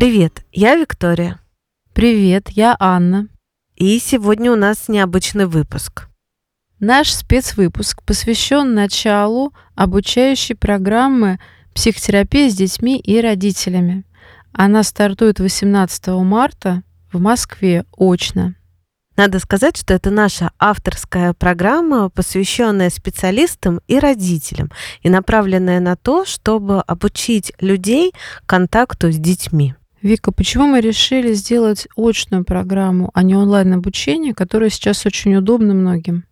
Привет, я Виктория. Привет, я Анна. И сегодня у нас необычный выпуск. Наш спецвыпуск посвящен началу обучающей программы «Психотерапия с детьми и родителями». Она стартует 18 марта в Москве очно. Надо сказать, что это наша авторская программа, посвященная специалистам и родителям и направленная на то, чтобы обучить людей контакту с детьми. Вика, почему мы решили сделать очную программу, а не онлайн-обучение, которое сейчас очень удобно многим?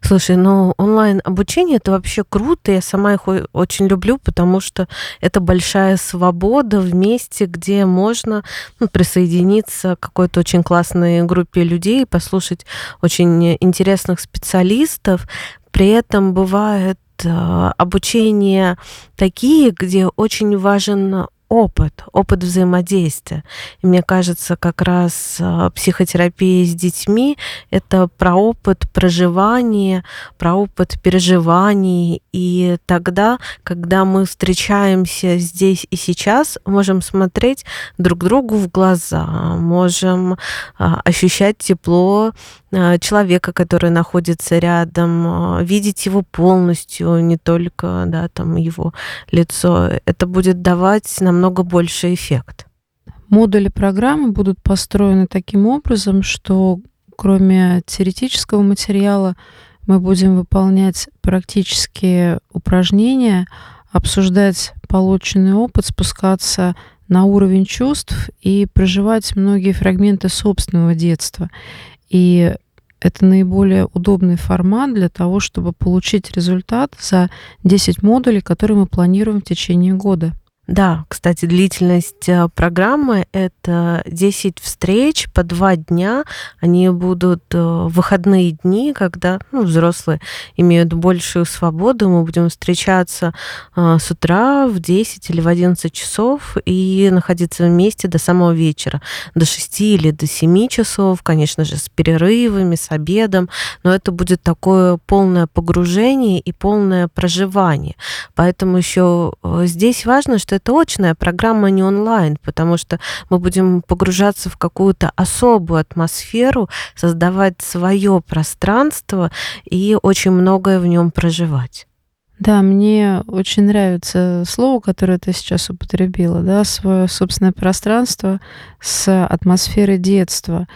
Слушай, ну онлайн-обучение это вообще круто. Я сама их очень люблю, потому что это большая свобода в месте, где можно ну, присоединиться к какой-то очень классной группе людей, послушать очень интересных специалистов. При этом бывает э, обучение такие, где очень важен опыт, опыт взаимодействия. И мне кажется, как раз а, психотерапия с детьми — это про опыт проживания, про опыт переживаний. И тогда, когда мы встречаемся здесь и сейчас, можем смотреть друг другу в глаза, можем а, ощущать тепло а, человека, который находится рядом, видеть его полностью, не только да, там его лицо. Это будет давать нам намного больше эффект. Модули программы будут построены таким образом, что кроме теоретического материала мы будем выполнять практические упражнения, обсуждать полученный опыт, спускаться на уровень чувств и проживать многие фрагменты собственного детства. И это наиболее удобный формат для того, чтобы получить результат за 10 модулей, которые мы планируем в течение года. Да, кстати, длительность э, программы — это 10 встреч по два дня. Они будут э, выходные дни, когда ну, взрослые имеют большую свободу. Мы будем встречаться э, с утра в 10 или в 11 часов и находиться вместе до самого вечера, до 6 или до 7 часов, конечно же, с перерывами, с обедом. Но это будет такое полное погружение и полное проживание. Поэтому еще здесь важно, что это очная программа, не онлайн, потому что мы будем погружаться в какую-то особую атмосферу, создавать свое пространство и очень многое в нем проживать. Да, мне очень нравится слово, которое ты сейчас употребила, да, свое собственное пространство с атмосферой детства.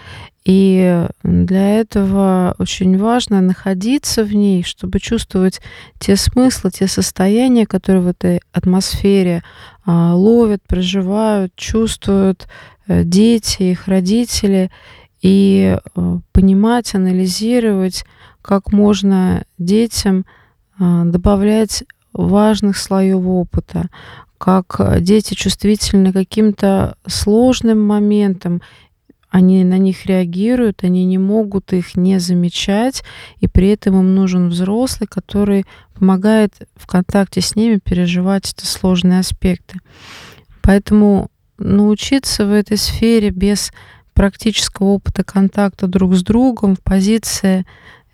И для этого очень важно находиться в ней, чтобы чувствовать те смыслы, те состояния, которые в этой атмосфере а, ловят, проживают, чувствуют э, дети, их родители, и э, понимать, анализировать, как можно детям а, добавлять важных слоев опыта, как дети чувствительны каким-то сложным моментам они на них реагируют, они не могут их не замечать, и при этом им нужен взрослый, который помогает в контакте с ними переживать эти сложные аспекты. Поэтому научиться в этой сфере без практического опыта контакта друг с другом в позиции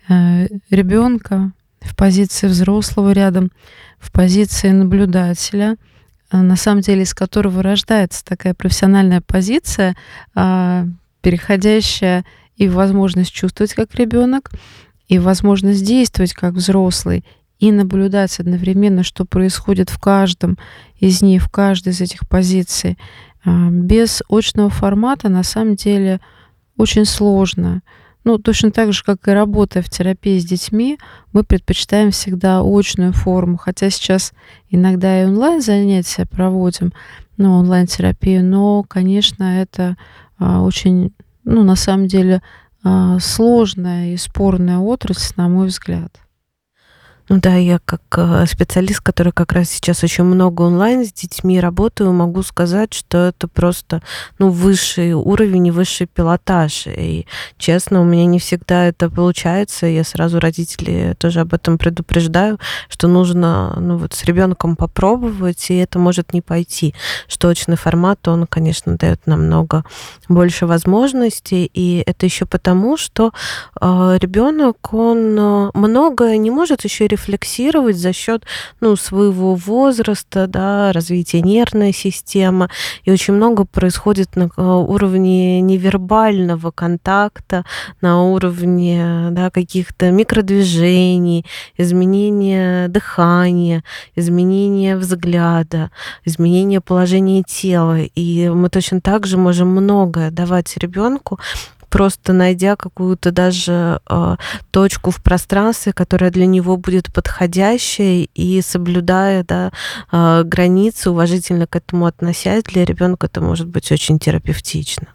э, ребенка, в позиции взрослого рядом, в позиции наблюдателя, э, на самом деле из которого рождается такая профессиональная позиция, э, переходящая и возможность чувствовать как ребенок, и возможность действовать как взрослый, и наблюдать одновременно, что происходит в каждом из них, в каждой из этих позиций. А, без очного формата на самом деле очень сложно. Ну, точно так же, как и работая в терапии с детьми, мы предпочитаем всегда очную форму, хотя сейчас иногда и онлайн занятия проводим, ну, онлайн-терапию, но, конечно, это очень, ну, на самом деле, а, сложная и спорная отрасль, на мой взгляд. Ну да, я как э, специалист, который как раз сейчас очень много онлайн с детьми работаю, могу сказать, что это просто ну, высший уровень и высший пилотаж. И честно, у меня не всегда это получается. Я сразу родителей тоже об этом предупреждаю, что нужно ну, вот с ребенком попробовать, и это может не пойти. Что очный формат, он, конечно, дает намного больше возможностей. И это еще потому, что э, ребенок, он э, многое не может еще рефлексировать рефлексировать за счет ну, своего возраста, да, развития нервной системы. И очень много происходит на э, уровне невербального контакта, на уровне да, каких-то микродвижений, изменения дыхания, изменения взгляда, изменения положения тела. И мы точно так же можем многое давать ребенку, просто найдя какую-то даже э, точку в пространстве, которая для него будет подходящей и соблюдая да, э, границы, уважительно к этому относясь, для ребенка это может быть очень терапевтично.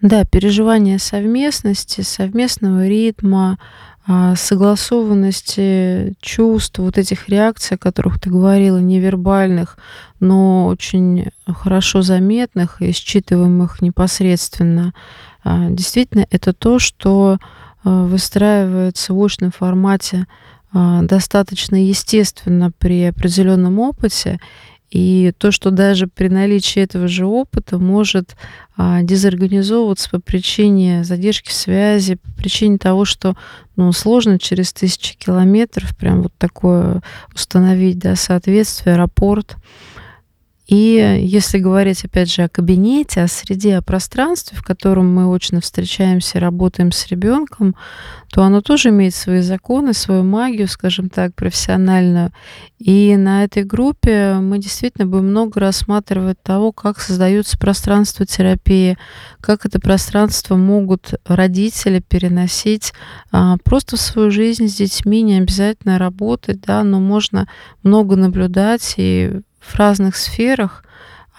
Да, переживание совместности, совместного ритма, согласованности чувств, вот этих реакций, о которых ты говорила, невербальных, но очень хорошо заметных и считываемых непосредственно. А, действительно, это то, что а, выстраивается в очном формате а, достаточно естественно при определенном опыте, и то, что даже при наличии этого же опыта может а, дезорганизовываться по причине задержки связи, по причине того, что ну, сложно через тысячи километров прям вот такое установить да, соответствие, рапорт. И если говорить, опять же, о кабинете, о среде, о пространстве, в котором мы очно встречаемся, работаем с ребенком, то оно тоже имеет свои законы, свою магию, скажем так, профессиональную. И на этой группе мы действительно будем много рассматривать того, как создаются пространства терапии, как это пространство могут родители переносить а, просто в свою жизнь с детьми, не обязательно работать, да, но можно много наблюдать и в разных сферах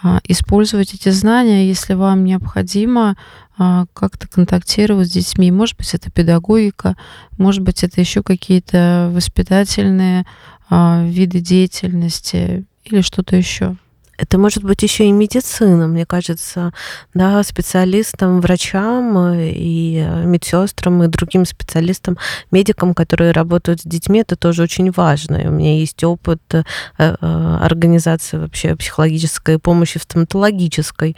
а, использовать эти знания, если вам необходимо а, как-то контактировать с детьми. Может быть, это педагогика, может быть, это еще какие-то воспитательные а, виды деятельности или что-то еще. Это может быть еще и медицина, мне кажется, да, специалистам, врачам э, и э, медсестрам и другим специалистам, медикам, которые работают с детьми, это тоже очень важно. И у меня есть опыт э, организации вообще психологической помощи в стоматологической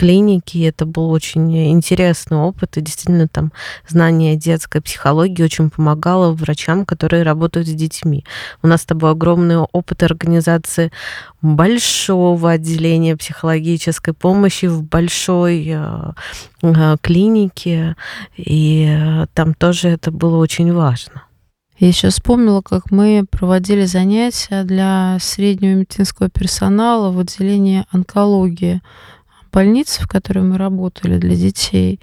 клинике. Это был очень интересный опыт, и действительно там знание детской психологии очень помогало врачам, которые работают с детьми. У нас с тобой огромный опыт организации большого отделения психологической помощи в большой э, э, клинике, и э, там тоже это было очень важно. Я сейчас вспомнила, как мы проводили занятия для среднего медицинского персонала в отделении онкологии больницы, в которой мы работали для детей.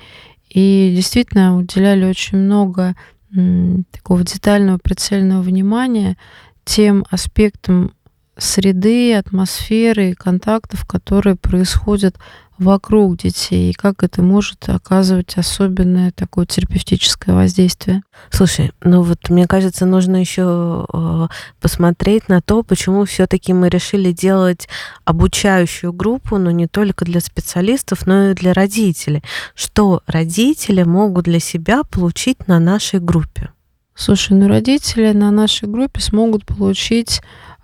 И действительно уделяли очень много такого детального прицельного внимания тем аспектам среды, атмосферы и контактов, которые происходят вокруг детей, и как это может оказывать особенное такое терапевтическое воздействие. Слушай, ну вот мне кажется, нужно еще э, посмотреть на то, почему все-таки мы решили делать обучающую группу, но не только для специалистов, но и для родителей. Что родители могут для себя получить на нашей группе? Слушай, ну родители на нашей группе смогут получить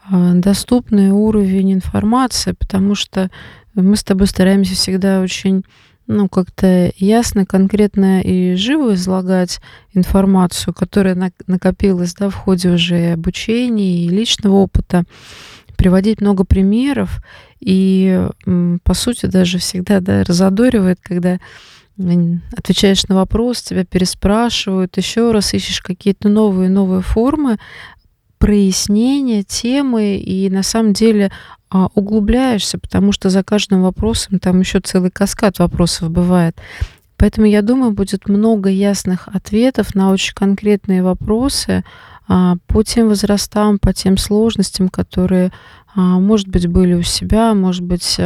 доступный уровень информации, потому что мы с тобой стараемся всегда очень ну, как-то ясно, конкретно и живо излагать информацию, которая накопилась да, в ходе уже обучения и личного опыта, приводить много примеров. И, по сути, даже всегда да, разодоривает, когда отвечаешь на вопрос, тебя переспрашивают, еще раз ищешь какие-то новые новые формы прояснения темы и на самом деле а, углубляешься, потому что за каждым вопросом там еще целый каскад вопросов бывает. Поэтому, я думаю, будет много ясных ответов на очень конкретные вопросы по тем возрастам, по тем сложностям, которые, а, может быть, были у себя, может быть,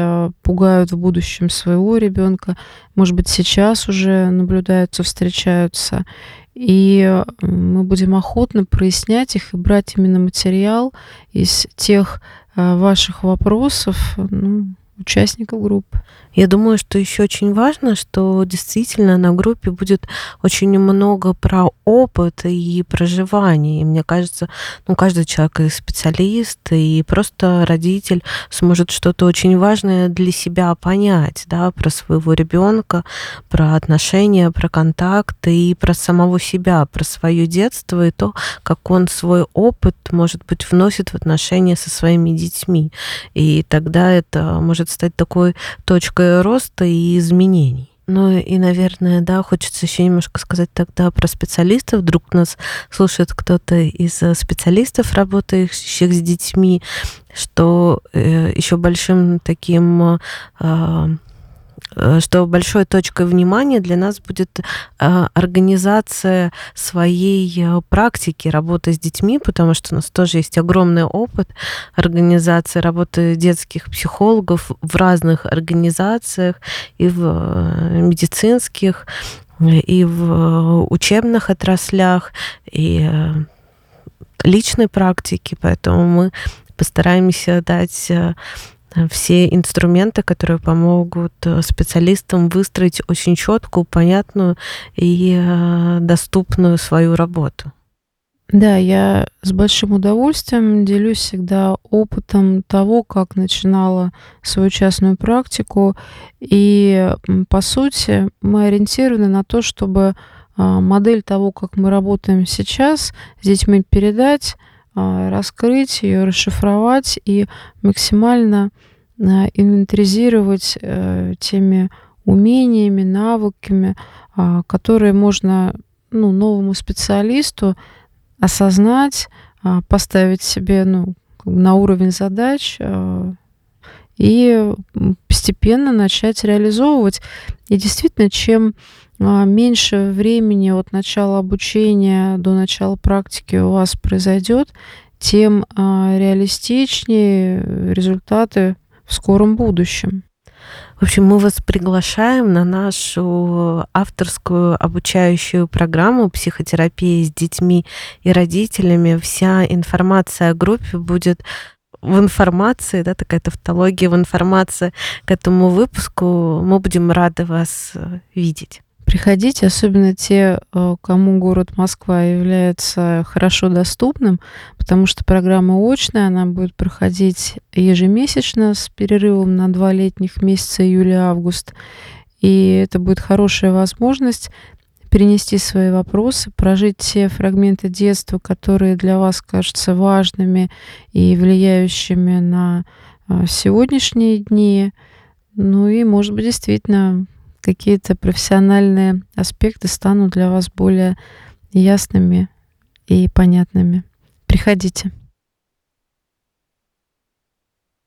пугают в будущем своего ребенка, может быть, сейчас уже наблюдаются, встречаются. И мы будем охотно прояснять их и брать именно материал из тех ваших вопросов, ну, участников группы. Я думаю, что еще очень важно, что действительно на группе будет очень много про опыт и проживание. И мне кажется, ну, каждый человек и специалист, и просто родитель сможет что-то очень важное для себя понять, да, про своего ребенка, про отношения, про контакты и про самого себя, про свое детство и то, как он свой опыт, может быть, вносит в отношения со своими детьми. И тогда это может стать такой точкой роста и изменений. Ну и, наверное, да, хочется еще немножко сказать тогда про специалистов. Вдруг нас слушает кто-то из э, специалистов, работающих с детьми, что э, еще большим таким Э, что большой точкой внимания для нас будет э, организация своей э, практики работы с детьми, потому что у нас тоже есть огромный опыт организации работы детских психологов в разных организациях и в медицинских, и в учебных отраслях, и личной практики, поэтому мы постараемся дать Э, все инструменты, которые помогут э, специалистам выстроить очень четкую, понятную и э, доступную свою работу. Да, я с большим удовольствием делюсь всегда опытом того, как начинала свою частную практику. И, по сути, мы ориентированы на то, чтобы а, модель того, как мы работаем сейчас, с детьми передать, а, раскрыть ее, расшифровать и максимально инвентаризировать э, теми умениями, навыками, а, которые можно ну, новому специалисту осознать, поставить себе ну, на уровень задач и постепенно начать реализовывать. И действительно, чем а, меньше времени от начала обучения до начала практики у вас произойдет, тем а, реалистичнее результаты в скором будущем. В общем, мы вас приглашаем на нашу авторскую обучающую программу психотерапии с детьми и родителями. Вся информация о группе будет в информации, да, такая тавтология в информации к этому выпуску. Мы будем рады вас видеть. Приходите, особенно те, э, кому город Москва является хорошо доступным, потому что программа очная, она будет проходить ежемесячно с перерывом на два летних месяца июля-август. И это будет хорошая возможность перенести свои вопросы, прожить те фрагменты детства, которые для вас кажутся важными и влияющими на э, сегодняшние дни. Ну и, может быть, действительно какие-то профессиональные аспекты станут для вас более ясными и понятными. Приходите.